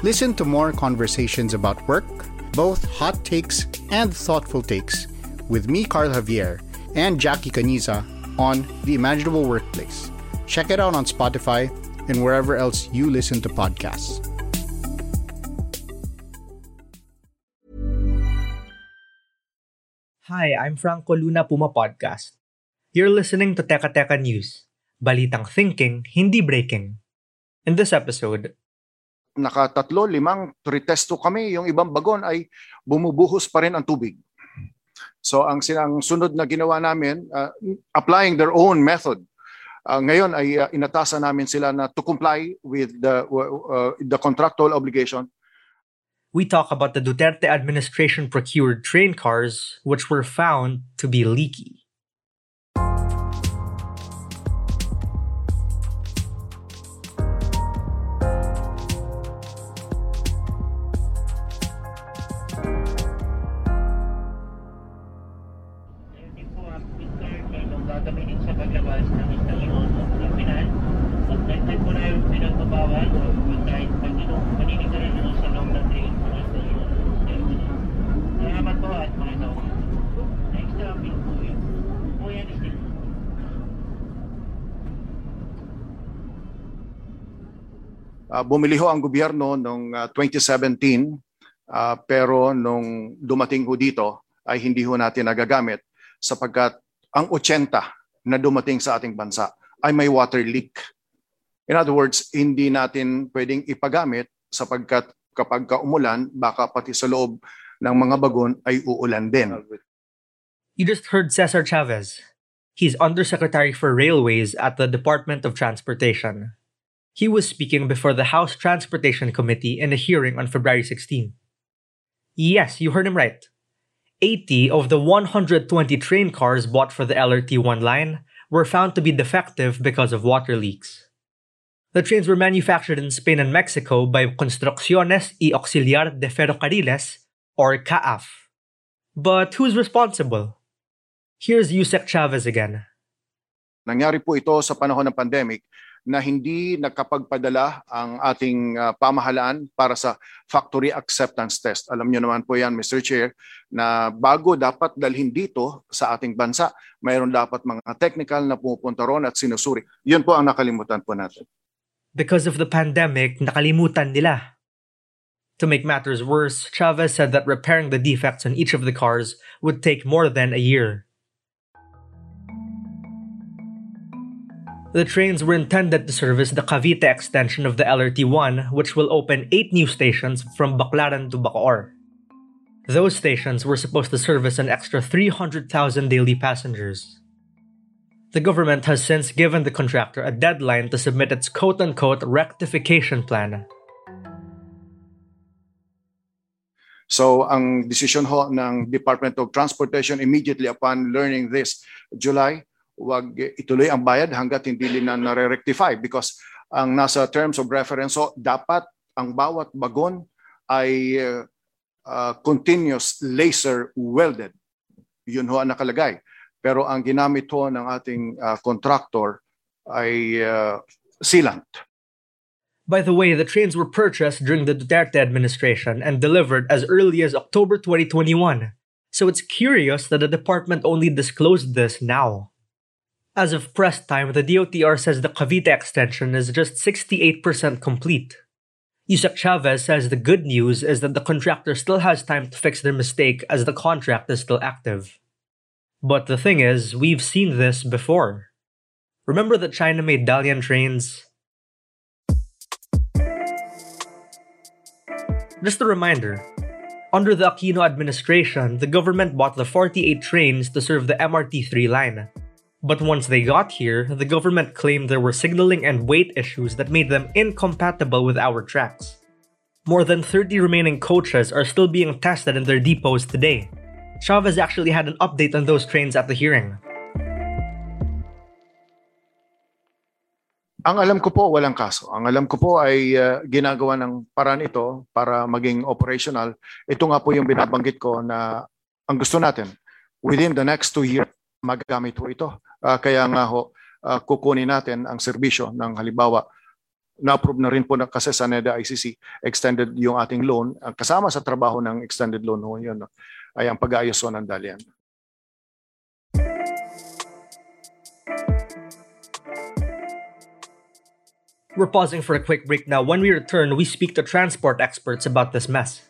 Listen to more conversations about work, both hot takes and thoughtful takes, with me, Carl Javier, and Jackie Caniza on The Imaginable Workplace. Check it out on Spotify and wherever else you listen to podcasts. Hi, I'm Franco Luna Puma Podcast. You're listening to Teka Teka News, balitang thinking, hindi breaking. In this episode, nakatatlo, limang tritesto kami, yung ibang bagon ay bumubuhos pa rin ang tubig. So ang sinang sunod na ginawa namin, uh, applying their own method, uh, ngayon ay uh, inatasan namin sila na to comply with the, uh, the contractual obligation. We talk about the Duterte administration procured train cars which were found to be leaky. Uh, bumili ho ang gobyerno noong uh, 2017 uh, pero nung dumating ho dito ay hindi ho natin nagagamit sapagkat ang 80 na dumating sa ating bansa ay may water leak. In other words, hindi natin pwedeng ipagamit sapagkat kapag umulan, baka pati sa loob ng mga bagon ay uulan din. You just heard Cesar Chavez. He's Undersecretary for Railways at the Department of Transportation. He was speaking before the House Transportation Committee in a hearing on February 16. Yes, you heard him right. 80 of the 120 train cars bought for the LRT1 line were found to be defective because of water leaks. The trains were manufactured in Spain and Mexico by Construcciones y Auxiliar de Ferrocarriles, or CAF. But who's responsible? Here's Yusek Chavez again. Nangyari po ito sa panahon ng pandemic na hindi nakapagpadala ang ating uh, pamahalaan para sa factory acceptance test. Alam niyo naman po yan, Mr. Chair, na bago dapat dalhin dito sa ating bansa, mayroon dapat mga technical na pumupunta ron at sinusuri. Yun po ang nakalimutan po natin. Because of the pandemic, nakalimutan nila. To make matters worse, Chavez said that repairing the defects on each of the cars would take more than a year. The trains were intended to service the Cavite extension of the LRT1, which will open eight new stations from Baclaran to Bacoor. Those stations were supposed to service an extra 300,000 daily passengers. The government has since given the contractor a deadline to submit its quote unquote rectification plan. So, ang decision ho ng Department of Transportation immediately upon learning this July wag ituloy ang bayad hanggat hindi nila nare-rectify because ang nasa terms of reference so dapat ang bawat bagon ay uh, uh, continuous laser welded. Yun ho ang nakalagay. Pero ang ginamit ho ng ating uh, contractor ay uh, sealant. By the way, the trains were purchased during the Duterte administration and delivered as early as October 2021. So it's curious that the department only disclosed this now. As of press time, the DOTR says the Cavite extension is just 68% complete. Yusek Chavez says the good news is that the contractor still has time to fix their mistake as the contract is still active. But the thing is, we've seen this before. Remember that China made Dalian trains? Just a reminder under the Aquino administration, the government bought the 48 trains to serve the MRT3 line. But once they got here, the government claimed there were signaling and weight issues that made them incompatible with our tracks. More than 30 remaining coaches are still being tested in their depots today. Chavez actually had an update on those trains at the hearing. Ang alam ko po, walang kaso. Ang alam ko po ay uh, ginagawa ng paraan ito para maging operational. Ito nga po yung binabanggit ko na ang gusto natin, within the next two years, magamit po ito. Uh, kaya nga ho, uh, kukunin natin ang serbisyo ng halimbawa, na-approve na rin po na kasi sa NEDA ICC, extended yung ating loan. Ang kasama sa trabaho ng extended loan ho, yun, ay ang pag-aayos ng dalian. We're pausing for a quick break now. When we return, we speak to transport experts about this mess.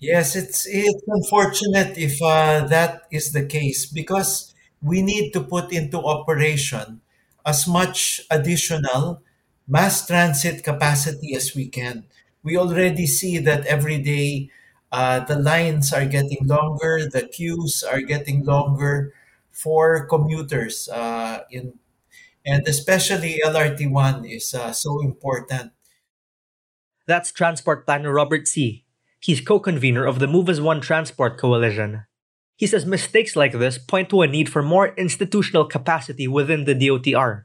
Yes, it's it's unfortunate if uh, that is the case because we need to put into operation as much additional mass transit capacity as we can. We already see that every day uh, the lines are getting longer, the queues are getting longer for commuters uh, in and especially LRT1 is uh, so important. That's Transport Planner Robert Siy He's co convenor of the Move as One Transport Coalition. He says mistakes like this point to a need for more institutional capacity within the DOTR.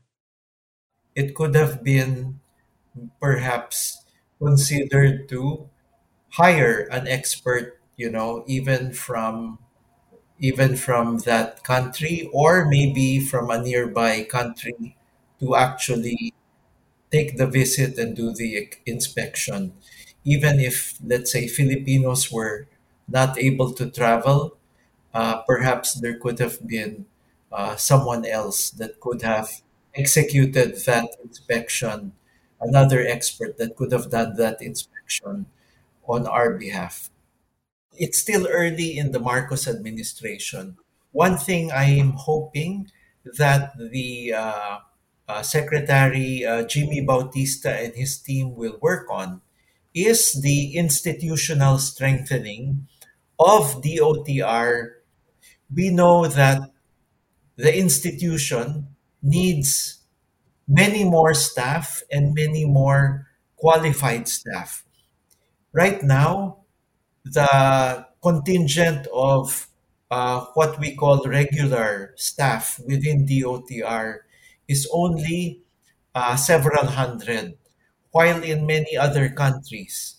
It could have been perhaps considered to hire an expert, you know, even from even from that country or maybe from a nearby country to actually take the visit and do the inspection even if, let's say, Filipinos were not able to travel, uh, perhaps there could have been uh, someone else that could have executed that inspection, another expert that could have done that inspection on our behalf. It's still early in the Marcos administration. One thing I am hoping that the uh, uh, Secretary uh, Jimmy Bautista and his team will work on is the institutional strengthening of DOTR. We know that the institution needs many more staff and many more qualified staff. Right now, the contingent of uh, what we call regular staff within DOTR is only uh, several hundred while in many other countries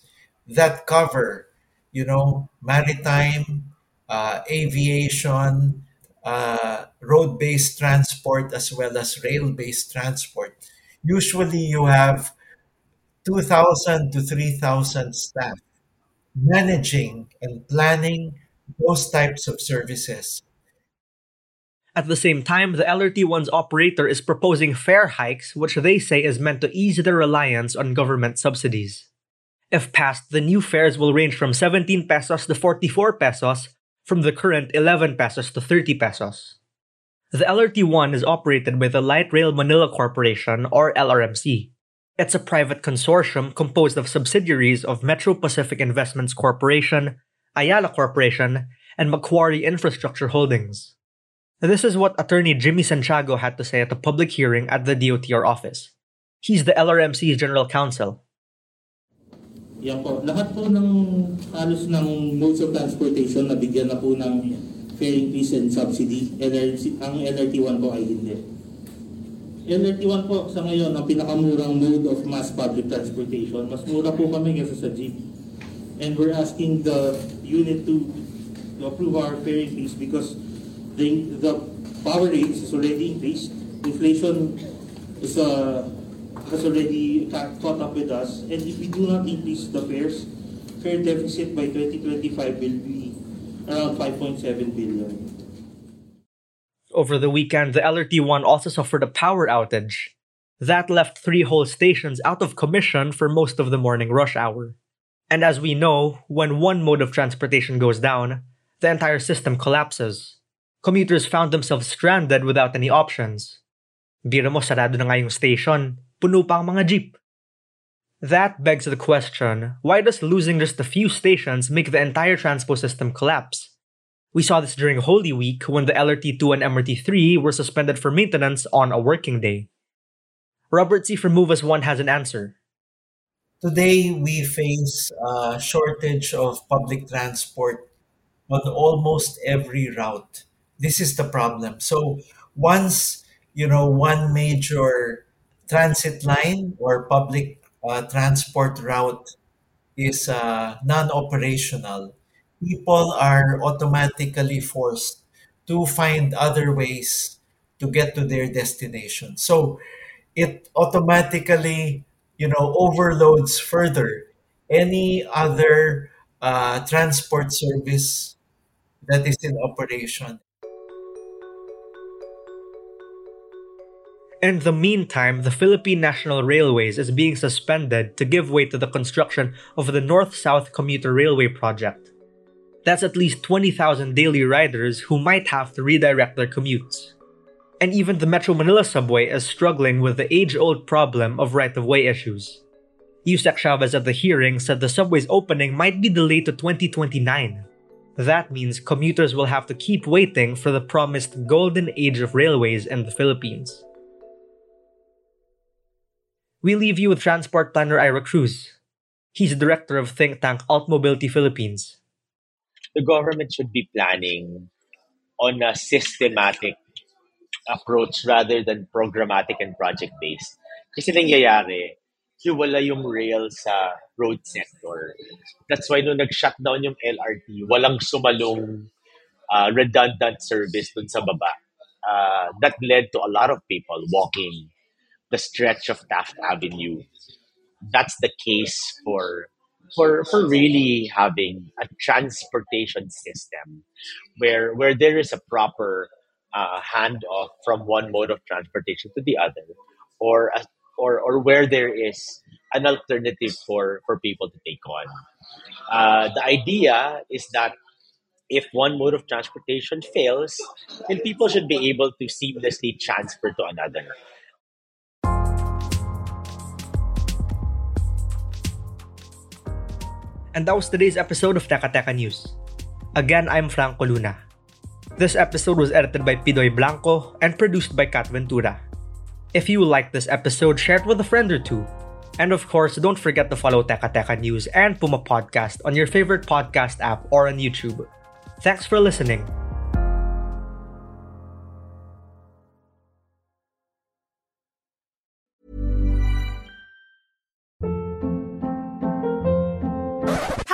that cover, you know, maritime, uh, aviation, uh, road-based transport as well as rail-based transport, usually you have 2,000 to 3,000 staff managing and planning those types of services. At the same time, the LRT1's operator is proposing fare hikes, which they say is meant to ease their reliance on government subsidies. If passed, the new fares will range from 17 pesos to 44 pesos, from the current 11 pesos to 30 pesos. The LRT1 is operated by the Light Rail Manila Corporation, or LRMC. It's a private consortium composed of subsidiaries of Metro Pacific Investments Corporation, Ayala Corporation, and Macquarie Infrastructure Holdings. This is what attorney Jimmy Santiago had to say at a public hearing at the DOTR office. He's the LRMC's general counsel. Yan po. Lahat po ng halos ng modes of transportation na bigyan na po ng fare increase and subsidy. LRT, ang LRT1 po ay hindi. LRT1 po sa ngayon ang pinakamurang mode of mass public transportation. Mas mura po kami kaysa sa jeep. And we're asking the unit to, to approve our fare increase because the, the power rates is already increased. Inflation is uh, has already caught up with us. And if we do not increase the fares, fare deficit by 2025 will be around 5.7 billion. Over the weekend, the LRT1 also suffered a power outage. That left three whole stations out of commission for most of the morning rush hour. And as we know, when one mode of transportation goes down, the entire system collapses. Commuters found themselves stranded without any options. Biro mo sarado na nga yung station, puno pa ang mga jeep. That begs the question, why does losing just a few stations make the entire transpo system collapse? We saw this during Holy Week when the LRT2 and MRT3 were suspended for maintenance on a working day. Robert Siy from Move As One has an answer. Today, we face a shortage of public transport on almost every route. This is the problem. So once, you know, one major transit line or public uh, transport route is uh, non-operational, people are automatically forced to find other ways to get to their destination. So it automatically, you know, overloads further any other uh, transport service that is in operation. In the meantime, the Philippine National Railways is being suspended to give way to the construction of the North South Commuter Railway project. That's at least 20,000 daily riders who might have to redirect their commutes. And even the Metro Manila subway is struggling with the age old problem of right of way issues. Yusek Chavez at the hearing said the subway's opening might be delayed to 2029. That means commuters will have to keep waiting for the promised golden age of railways in the Philippines. We leave you with transport planner Ira Cruz. He's the director of think tank Alt Mobility Philippines. the government should be planning on a systematic approach rather than programmatic and project-based. Kasi nangyayari, hiwala yung rail sa road sector. That's why nung nag-shutdown yung LRT, walang sumalong uh, redundant service dun sa baba. Uh, that led to a lot of people walking the stretch of Taft Avenue. That's the case for for for really having a transportation system where where there is a proper uh, handoff from one mode of transportation to the other, or a, or or where there is an alternative for for people to take on. Uh, the idea is that if one mode of transportation fails, then people should be able to seamlessly transfer to another. And that was today's episode of Teka Teka News. Again, I'm Franco Luna. This episode was edited by Pidoy Blanco and produced by Kat Ventura. If you liked this episode, share it with a friend or two. And of course, don't forget to follow Teka Teka News and Puma Podcast on your favorite podcast app or on YouTube. Thanks for listening.